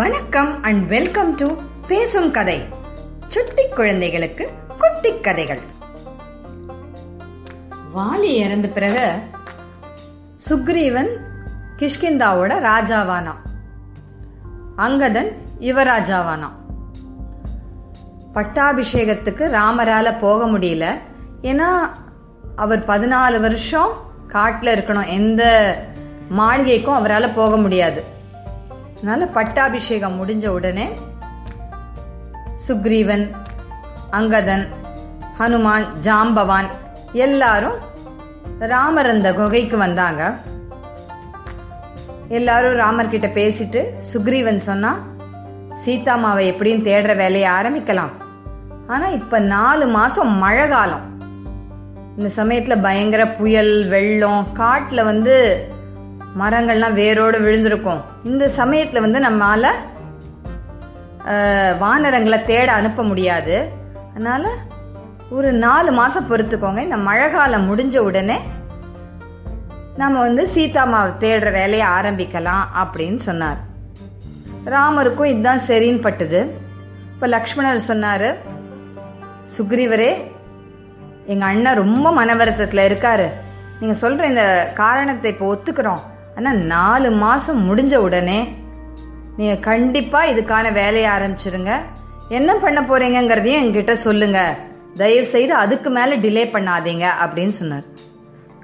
வணக்கம் and welcome to பேசும் கதை. சுட்டி குழந்தைகளுக்கு குட்டி கதைகள். வாலி இறந்த பிறகு சுக்ரீவன் கிஷ்கிந்தாவோட ராஜாவானா அங்கதன் யுவராஜாவானா பட்டாபிஷேகத்துக்கு ராமரால போக முடியல. ஏன்னா அவர் பதினாலு வருஷம் காட்டில் இருக்கணும். எந்த மாளிகைக்கும் அவரால் போக முடியாது. அதனால பட்டாபிஷேகம் முடிஞ்ச உடனே சுக்ரீவன் அங்கதன் ஹனுமான் ஜாம்பவான் எல்லாரும் ராமர் அந்த குகைக்கு வந்தாங்க. எல்லாரும் ராமர் கிட்ட பேசிட்டு சுக்ரீவன் சொன்னா சீதாமாவை எப்படியும் தேடுற வேலையை ஆரம்பிக்கலாம். ஆனா இப்ப நாலு மாசம் மழை காலம். இந்த சமயத்துல பயங்கர புயல் வெள்ளம் காட்டுல வந்து மரங்கள்லாம் வேரோடு விழுந்திருக்கும். இந்த சமயத்தில் வந்து நம்மால் வானரங்களை தேட அனுப்ப முடியாது. அதனால் ஒரு நாலு மாதம் பொறுத்துக்கோங்க. இந்த மழை காலம் முடிஞ்ச உடனே நம்ம வந்து சீதாமாவை தேடுற வேலையை ஆரம்பிக்கலாம் அப்படின்னு சொன்னார். ராமருக்கும் இதுதான் சரின்னு பட்டுது. இப்போ லக்ஷ்மணர் சொன்னார் சுக்ரீவரே எங்கள் அண்ணன் ரொம்ப மன வருத்தத்துல இருக்காரு. நீங்கள் சொல்கிற இந்த காரணத்தை இப்போ ஒத்துக்கிறோம். ஆனால் நாலு மாதம் முடிஞ்ச உடனே நீங்கள் கண்டிப்பாக இதுக்கான வேலையை ஆரம்பிச்சிருங்க. என்ன பண்ண போறீங்கங்கிறதையும் என்கிட்ட சொல்லுங்க. தயவு செய்து அதுக்கு மேலே டிலே பண்ணாதீங்க அப்படின்னு சொன்னார்.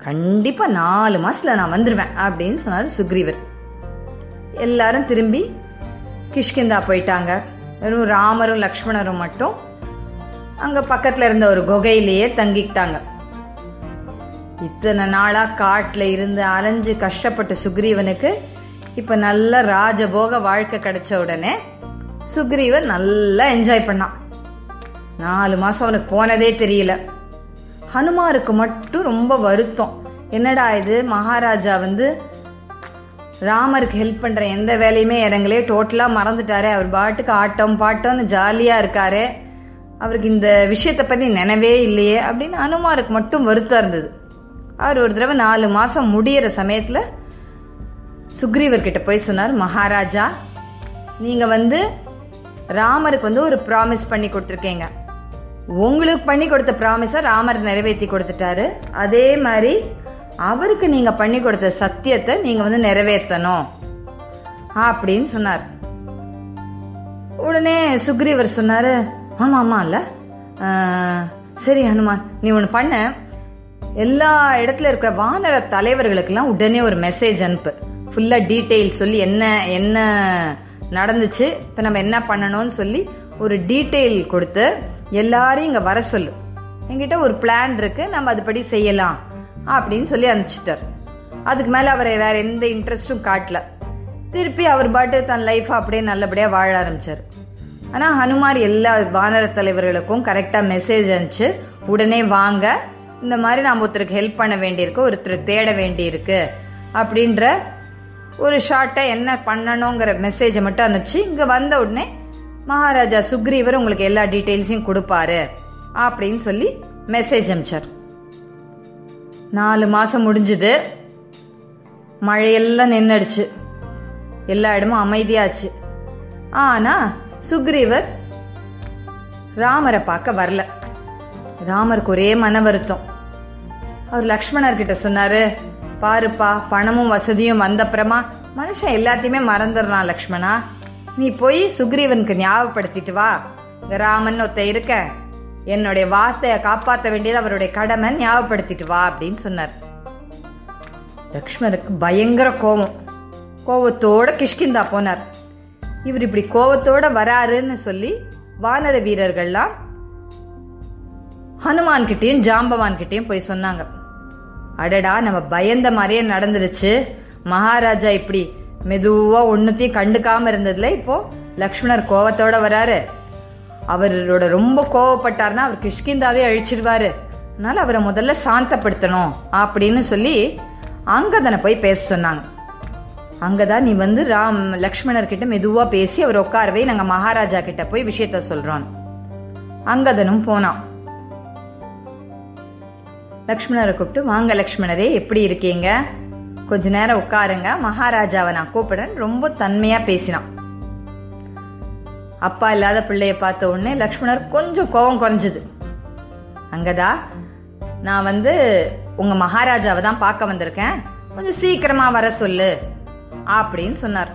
கண்டிப்பாக நாலு மாதத்தில் நான் வந்துடுவேன் அப்படின்னு சொன்னார் சுக்ரீவர். எல்லாரும் திரும்பி கிஷ்கிந்தா போயிட்டாங்க. வெறும் ராமரும் லக்ஷ்மணரும் மட்டும் அங்கே பக்கத்தில் இருந்த ஒரு குகையிலேயே தங்கிக்கிட்டாங்க. இத்தனை நாளா காட்டில் இருந்து அலைஞ்சு கஷ்டப்பட்ட சுக்ரீவனுக்கு இப்ப நல்ல ராஜபோக வாழ்க்கை கிடைச்ச உடனே சுக்ரீவன் நல்லா என்ஜாய் பண்ணான். நாலு மாசம் அவனுக்கு போனதே தெரியல. ஹனுமாருக்கு மட்டும் ரொம்ப வருத்தம். என்னடா இது? மகாராஜா வந்து ராமருக்கு ஹெல்ப் பண்ற எந்த வேலையுமே இறங்கலே டோட்டலா மறந்துட்டாரே. அவர் பாட்டுக்கு ஆட்டம் பாட்டம்னு ஜாலியா இருக்காரே. அவருக்கு இந்த விஷயத்தை பத்தி நினைவே இல்லையே அப்படின்னு அனுமாருக்கு மட்டும் வருத்தம் இருந்தது. அவர் ஒரு தடவை நாலு மாதம் முடியிற சமயத்தில் சுக்ரீவர்கிட்ட போய் சொன்னார் மகாராஜா நீங்கள் வந்து ராமருக்கு வந்து ஒரு ப்ராமிஸ் பண்ணி கொடுத்துருக்கீங்க. உங்களுக்கு பண்ணி கொடுத்த ப்ராமிஸை ராமர் நிறைவேற்றி கொடுத்துட்டாரு. அதே மாதிரி அவருக்கு நீங்கள் பண்ணி கொடுத்த சத்தியத்தை நீங்கள் வந்து நிறைவேற்றணும். அப்படின்னு சொன்னார். உடனே சுக்ரீவர் சொன்னார் ஆமாம் ஆமாம் இல்லை சரி ஹனுமான் நீ ஒன்று பண்ண. எல்லா இடத்துல இருக்கிற வானர தலைவர்களுக்கெல்லாம் உடனே ஒரு மெசேஜ் அனுப்பு. ஃபுல்லாக டீட்டெயில் சொல்லி என்ன என்ன நடந்துச்சு இப்போ நம்ம என்ன பண்ணணும்னு சொல்லி ஒரு டீட்டெயில் கொடுத்து எல்லாரையும் இங்கே வர சொல்லு. என்கிட்ட ஒரு பிளான் இருக்கு நம்ம அதுபடி செய்யலாம் அப்படின்னு சொல்லி அனுப்பிச்சிட்டார். அதுக்கு மேலே அவரை வேற எந்த இன்ட்ரெஸ்ட்டும் காட்டல. திருப்பி அவர் பாட்டு தன் லைஃப் அப்படியே நல்லபடியாக வாழ ஆரம்பிச்சார். ஆனால் ஹனுமார் எல்லா வானர தலைவர்களுக்கும் கரெக்டாக மெசேஜ் அனுப்பிச்சு உடனே வாங்க இந்த மாதிரி நாம் ஒருத்தருக்கு ஹெல்ப் பண்ண வேண்டியிருக்கு ஒருத்தர் தேட வேண்டியிருக்கு அப்படின்ற ஒரு ஷார்ட்டா என்ன பண்ணணுங்கிற மெசேஜை மட்டும் அனுப்பிச்சு இங்கே வந்த உடனே மகாராஜா சுக்ரீவர் உங்களுக்கு எல்லா டீட்டெயில்ஸையும் கொடுப்பாரு அப்படின்னு சொல்லி மெசேஜ் அமிச்சார் நாலு மாதம் முடிஞ்சுது. மழையெல்லாம் நின்றுடுச்சு எல்லா இடமும் அமைதியாச்சு. ஆனா சுக்ரீவர் ராமரை பார்க்க வரல. ராமருக்கு ஒரே மன வருத்தம். அவர் லக்ஷ்மணர் கிட்ட சொன்னாரு பாருப்பா பணமும் வசதியும் வந்தப்புறமா மனுஷன் எல்லாத்தையுமே மறந்துடுறான் லக்ஷ்மணா. நீ போய் சுக்ரீவனுக்கு ஞாபகப்படுத்திட்டு வா. ராமன் ஒருத்த இருக்க. என்னுடைய வார்த்தையை காப்பாற்ற வேண்டியது அவருடைய கடமை ஞாபகப்படுத்திட்டு வா அப்படின்னு சொன்னார். லக்ஷ்மணருக்கு பயங்கர கோபம். கோவத்தோட கிஷ்கிந்தா போனார். இவர் இப்படி கோபத்தோட வராருன்னு சொல்லி வானர வீரர்கள்லாம் ஹனுமான் கிட்டயும் போய் சொன்னாங்க. அடடா நம்ம பயந்த மாதிரியே நடந்துருச்சு. மகாராஜா இப்படி மெதுவா ஒன்னுத்தையும் கண்டுக்காம இருந்ததுல இப்போ லக்ஷ்மணர் கோவத்தோட வராரு. அவரோட ரொம்ப கோவப்பட்டார்னா அவர் கிஷ்கிந்தாவே அழிச்சிருவாரு. அதனால அவரை முதல்ல சாந்தப்படுத்தணும் அப்படின்னு சொல்லி அங்கதனை போய் பேச சொன்னாங்க. அங்கதான் நீ வந்து ராம் லக்ஷ்மணர் கிட்ட மெதுவா பேசி அவர் உட்காரவே நாங்க மகாராஜா கிட்ட போய் விஷயத்த சொல்றோம். அங்கதனும் போனான். லக்ஷ்மணரை கூப்பிட்டு வாங்க லக்ஷ்மணரே எப்படி இருக்கீங்க? கொஞ்ச நேரம் உட்காருங்க. மகாராஜாவை நான் கூப்பிடுறேன். ரொம்ப தன்மையா பேசினான். அப்பா இல்லாத பிள்ளைய பார்த்த உடனே லக்ஷ்மணர் கொஞ்சம் கோபம் குறைஞ்சது. அங்கதா நான் வந்து உங்க மகாராஜாவை தான் பார்க்க வந்திருக்கேன். கொஞ்சம் சீக்கிரமா வர சொல்லு அப்படின்னு சொன்னார்.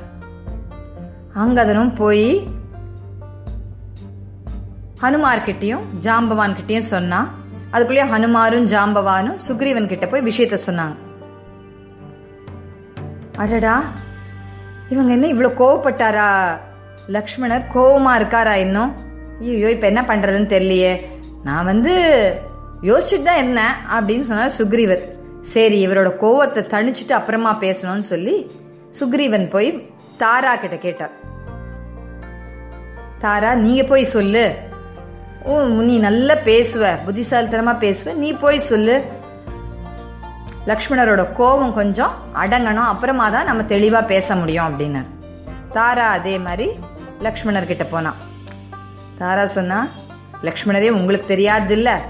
அங்கதனும் போய் ஹனுமார்கிட்டையும் ஜாம்பவான் சொன்னான். சொன்னா அதுக்குள்ளேயே ஹனுமாரும் ஜாம்பவானும் சுக்ரீவன் கிட்ட போய் விஷயத்த சொன்னாங்க. அடடா இவங்க என்ன இவ்வளோ கோவப்பட்டாரா? லக்ஷ்மணர் கோவமாக இருக்காரா இன்னும்? ஐயோ இப்போ என்ன பண்றதுன்னு தெரியலையே. நான் வந்து யோசிச்சுட்டு தான் இருந்தேன் அப்படின்னு சொன்னார் சுக்ரீவர். சரி இவரோட கோவத்தை தணிச்சுட்டு அப்புறமா பேசணும்னு சொல்லி சுக்ரீவன் போய் தாரா கிட்ட கேட்டார். தாரா நீங்க போய் சொல்லு. ஓ நீ நல்லா பேசுவ புத்திசாலித்தனமா பேசுவ. நீ போய் சொல்லு. லக்ஷ்மணரோட கோபம் கொஞ்சம் அடங்கணும். அப்புறமா தான் நம்ம தெளிவா பேச முடியும் அப்படின்னார் தாரா அதே மாதிரி லக்ஷ்மணர் கிட்ட போனான் தாரா சொன்னா லக்ஷ்மணரே உங்களுக்கு தெரியாது இல்ல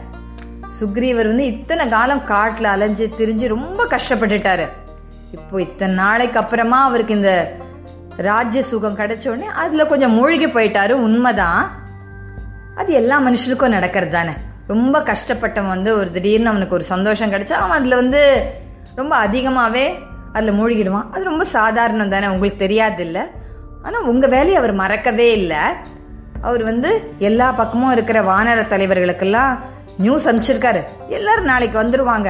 சுக்ரீவர் வந்து இத்தனை காலம் காட்டுல அலைஞ்சு திரிஞ்சு ரொம்ப கஷ்டப்பட்டுட்டாரு. இப்போ இத்தனை நாளைக்கு அப்புறமா அவருக்கு இந்த ராஜ்ய சுகம் கிடைச்ச உடனே அதுல கொஞ்சம் மூழ்கி போயிட்டாரு. உண்மைதான். அது எல்லா மனுஷனுக்கும் நடக்கிறது தானே ரொம்ப கஷ்டப்பட்டவன் வந்து ஒரு திடீர்னு அவனுக்கு ஒரு சந்தோஷம் கிடைச்சா அவன் அதில் வந்து ரொம்ப அதிகமாகவே அதில் மூழ்கிடுவான். அது ரொம்ப சாதாரணம் தானே உங்களுக்கு தெரியாது ஆனால் உங்கள் வேலையை அவர் மறக்கவே இல்லை. அவர் வந்து எல்லா பக்கமும் இருக்கிற வானர தலைவர்களுக்கெல்லாம் நியூஸ் அனுப்பிச்சிருக்காரு. எல்லாரும் நாளைக்கு வந்துடுவாங்க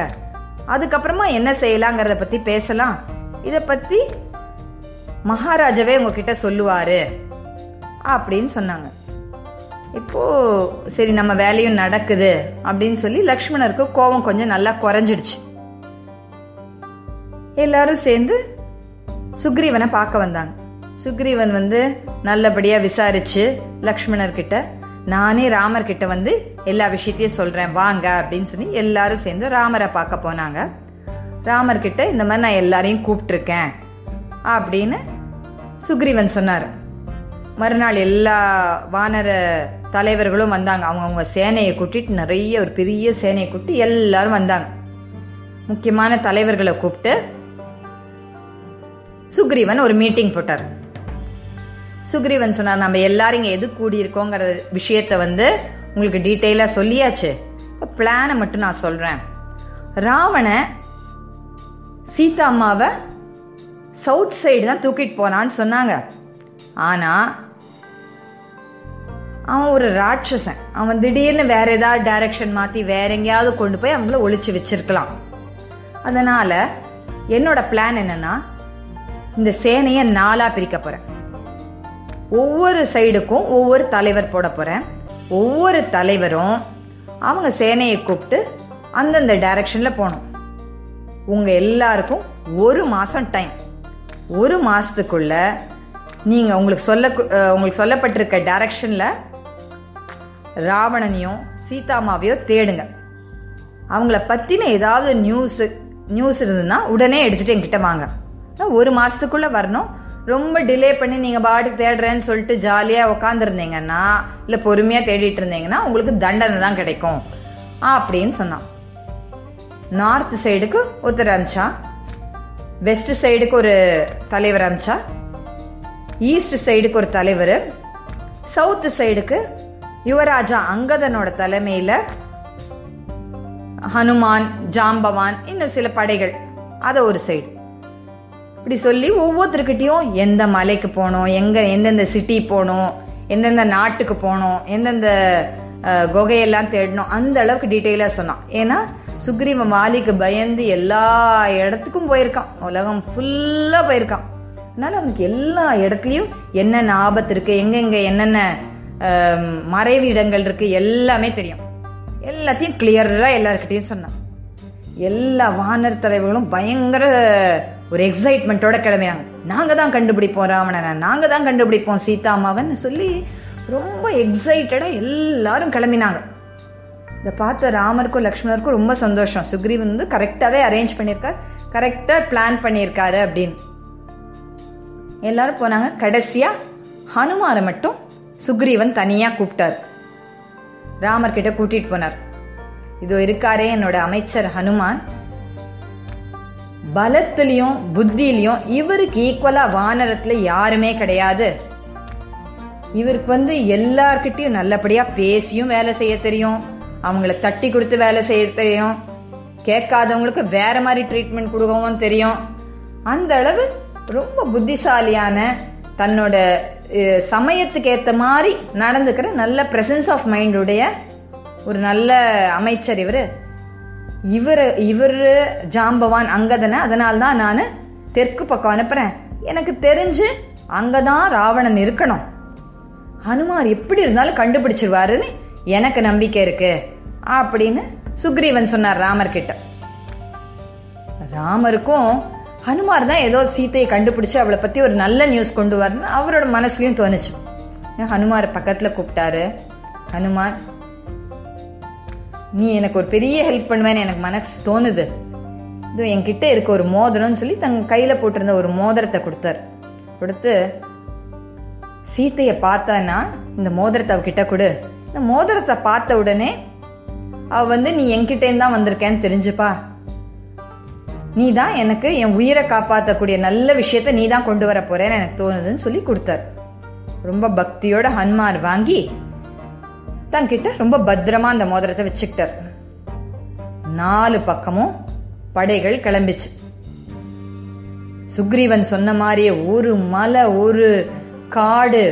அதுக்கப்புறமா என்ன செய்யலாங்கிறத பற்றி பேசலாம். இதை பற்றி மகாராஜாவே உங்ககிட்ட சொல்லுவாரு. அப்படின்னு சொன்னாங்க. இப்போது சரி நம்ம வேலையும் நடக்குது அப்படின்னு சொல்லி லக்ஷ்மணருக்கு கோபம் கொஞ்சம் நல்லா குறைஞ்சிடுச்சு. எல்லாரும் சேர்ந்து சுக்ரீவனை பார்க்க வந்தாங்க. சுக்ரீவன் வந்து நல்லபடியாக விசாரிச்சு லக்ஷ்மணர்கிட்ட நானே ராமர்கிட்ட வந்து எல்லா விஷயத்தையும் சொல்கிறேன் வாங்க அப்படின்னு சொல்லி எல்லாரும் சேர்ந்து ராமரை பார்க்க போனாங்க. ராமர்கிட்ட இந்த மாதிரி நான் எல்லாரையும் கூப்பிட்டுருக்கேன் அப்படின்னு சுக்ரீவன் சொன்னார். மறுநாள் எல்லா வானர தலைவர்களும் வந்தாங்க. அவங்கவுங்க சேனையை கூட்டிட்டு நிறைய ஒரு பெரிய சேனையை கூட்டி எல்லாரும் வந்தாங்க. முக்கியமான தலைவர்களை கூப்பிட்டு சுக்ரீவன் ஒரு மீட்டிங் போட்டார். சுக்ரீவன் சொன்னார் நம்ம எல்லாரும் இங்கே எது கூடியிருக்கோங்கிற விஷயத்த வந்து உங்களுக்கு டீட்டெயிலாக சொல்லியாச்சு. இப்போ பிளானை மட்டும் நான் சொல்கிறேன் ராவண சீதா அம்மாவை சவுத் சைடு தான் தூக்கிட்டு போனான்னு சொன்னாங்க. ஆனால் அவன் ஒரு ராட்சசன். அவன் திடீர்னு வேற ஏதாவது டைரக்ஷன் மாத்தி வேற எங்கேயாவது கொண்டு போய் அவங்கள ஒழிச்சு வச்சிருக்கலாம். அதனால என்னோட பிளான் என்னன்னா இந்த சேனையை நாலா பிரிக்க போறேன். ஒவ்வொரு சைடுக்கும் ஒவ்வொரு தலைவர் போட போறேன். ஒவ்வொரு தலைவரும் அவங்க சேனையை கூப்பிட்டு அந்தந்த டைரக்ஷன்ல போகணும். உங்க எல்லாருக்கும் ஒரு மாசம் டைம் ஒரு மாசத்துக்குள்ள நீங்க உங்களுக்கு சொல்ல உங்களுக்கு சொல்லப்பட்டிருக்க டைரக்ஷன்ல ராவணனையும் சீதாமாவையோ தேடுங்க. அவங்கள பற்றின ஏதாவது நியூஸு நியூஸ் இருந்ததுன்னா உடனே எடுத்துட்டு என்கிட்ட வாங்க. ஒரு மாதத்துக்குள்ளே வரணும். ரொம்ப டிலே பண்ணி நீங்கள் பாட்டுக்கு தேடுறேன்னு சொல்லிட்டு ஜாலியாக உக்காந்துருந்தீங்கன்னா இல்லை பொறுமையாக தேடிட்டு இருந்தீங்கன்னா உங்களுக்கு தண்டனை தான் கிடைக்கும். அப்படின்னு சொன்னான். நார்த் சைடுக்கு ஒருத்தர் அமிச்சா. வெஸ்ட் சைடுக்கு ஒரு தலைவர் அமிச்சா. ஈஸ்ட் சைடுக்கு ஒரு தலைவர். சவுத்து சைடுக்கு யுவராஜா அங்கதனோட தலைமையில ஹனுமான் ஜாம்பவான் இன்னும் சில படைகள். அத ஒரு சைடு இப்படி சொல்லி ஒவ்வொருத்தருக்கிட்டையும் எந்த மலைக்கு போகணும் எங்க எந்தெந்த சிட்டி போகணும் எந்தெந்த நாட்டுக்கு போகணும் எந்தெந்த குகையெல்லாம் தேடணும் அந்த அளவுக்கு டீட்டெயிலாக சொன்னான். ஏன்னா சுக்ரீவ மாலிக்கு பயந்து எல்லா இடத்துக்கும் போயிருக்கான். உலகம் ஃபுல்லாக போயிருக்கான். அதனால அவனுக்கு எல்லா இடத்துலையும் என்னென்ன ஆபத்து இருக்கு எங்கெங்க என்னென்ன மறைவு இடங்கள் இருக்கு எல்லாமே தெரியும். எல்லாத்தையும் கிளியராக எல்லாருக்கிட்டையும் சொன்னான் எல்லா வானர் தலைவர்களும் பயங்கர ஒரு எக்ஸைட்மெண்ட்டோட கிளம்பினாங்க. நாங்கள் தான் கண்டுபிடிப்போம் ராவணனை நாங்கள் தான் கண்டுபிடிப்போம் சீதாமாவன் சொல்லி ரொம்ப எக்ஸைட்டடாக எல்லாரும் கிளம்பினாங்க. இதை பார்த்த ராமருக்கும் லக்ஷ்மணருக்கும் ரொம்ப சந்தோஷம். சுக்ரீவன் வந்து கரெக்டாகவே அரேஞ்ச் பண்ணியிருக்கார். கரெக்டாக பிளான் பண்ணியிருக்காரு அப்படின்னு. எல்லாரும் போனாங்க. கடைசியாக ஹனுமாரை மட்டும் சுக்ரீவன் தனியாக கூப்பிட்டார். ராமர் கிட்ட கூட்டிட்டு போனார். இதோ இருக்காரே என்னோட அமைச்சர் ஹனுமான். பலத்திலையும் புத்திலையும் இவருக்கு ஈக்குவலா வானரத்துல யாருமே கிடையாது. இவருக்கு வந்து எல்லார்கிட்டையும் நல்லபடியா பேசியும் வேலை செய்ய தெரியும். அவங்கள தட்டி கொடுத்து வேலை செய்ய தெரியும். கேட்காதவங்களுக்கு வேற மாதிரி ட்ரீட்மெண்ட் கொடுக்கவும் தெரியும். அந்த அளவு ரொம்ப புத்திசாலியான தன்னோட சமயத்துக்கு ஏற்ற மாதிரி நடந்துக்கிற நல்ல பிரசன்ஸ் ஆஃப் மைண்டுடைய ஒரு நல்ல அமைச்சர் இவர். இவர் இவர் ஜாம்பவான் அங்கதனை அதனால தான் நான் தெற்கு பக்கம் அனுப்புகிறேன் எனக்கு தெரிஞ்சு அங்கே தான் ராவணன் இருக்கணும். ஹனுமார் எப்படி இருந்தாலும் கண்டுபிடிச்சிருவாருன்னு எனக்கு நம்பிக்கை இருக்கு அப்படின்னு சுக்ரீவன் சொன்னார் ராமர்கிட்ட. ராமருக்கும் ஹனுமார் தான் ஏதோ சீத்தையை கண்டுபிடிச்சு அவளை பத்தி ஒரு நல்ல நியூஸ் கொண்டு வரணும் அவரோட மனசுலயும் தோணுச்சு. ஹனுமார் பக்கத்துல கூப்பிட்டாரு? ஹனுமார் நீ எனக்கு ஒரு பெரிய ஹெல்ப் பண்ணுவேன்னு எனக்கு மனசு தோணுது. இது என்கிட்ட இருக்க ஒரு மோதிரம்னு சொல்லி தன் கையில போட்டிருந்த ஒரு மோதிரத்தை கொடுத்தார். கொடுத்து சீத்தைய பார்த்தானா இந்த மோதிரத்தை அவகிட்ட கொடு. இந்த மோதிரத்தை பார்த்த உடனே அவ வந்து நீ என்கிட்டேருந்து தான் வந்திருக்கேன்னு தெரிஞ்சுப்பா. நீ தான் எனக்கு என் உயிரை காப்பாற்றக்கூடிய நல்ல விஷயத்த நீ தான் கொண்டு வர போறேன்னு எனக்கு தோணுதுன்னு சொல்லி கொடுத்தார். ரொம்ப பக்தியோட ஹனுமார் வாங்கி தங்கிட்ட ரொம்ப பத்திரமா அந்த மோதிரத்தை வச்சுக்கிட்டார். நாலு பக்கமும் படைகள் கிளம்பிச்சு. சுக்ரீவன் சொன்ன மாதிரியே ஒரு மலை ஒரு காடு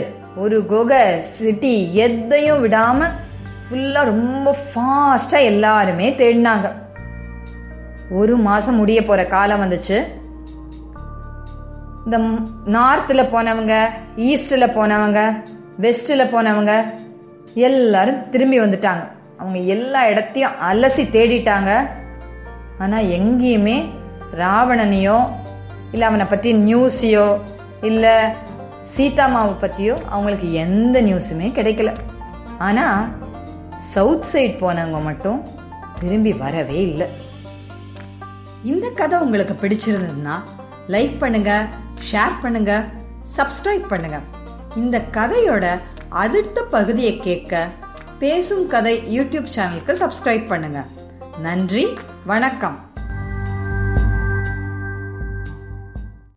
ஒரு குகை சிட்டி எதையும் விடாம ஃபுல்லா ரொம்ப ஃபாஸ்டா எல்லாருமே தேடினாங்க. ஒரு மாசம் முடிய போற காலம் வந்துச்சு. இந்த நார்த்தில் போனவங்க ஈஸ்டில் போனவங்க வெஸ்ட்டில் போனவங்க எல்லாரும் திரும்பி வந்துட்டாங்க. அவங்க எல்லா இடத்தையும் அலசி தேடிட்டாங்க. ஆனால் எங்கேயுமே ராவணனையோ இல்லை அவனை பற்றி நியூஸையோ இல்லை சீதாமாவை பற்றியோ அவங்களுக்கு எந்த நியூஸுமே கிடைக்கல. ஆனால் சவுத் சைட் போனவங்க மட்டும் திரும்பி வரவே இல்லை. இந்த கதை உங்களுக்கு பிடிச்சிருந்ததுன்னா லைக் பண்ணுங்க ஷேர் பண்ணுங்க சப்ஸ்கிரைப் பண்ணுங்க. இந்த கதையோட அடுத்த பகுதியை கேட்க பேசும் கதை யூடியூப் சேனலுக்கு சப்ஸ்கிரைப் பண்ணுங்க. நன்றி வணக்கம்.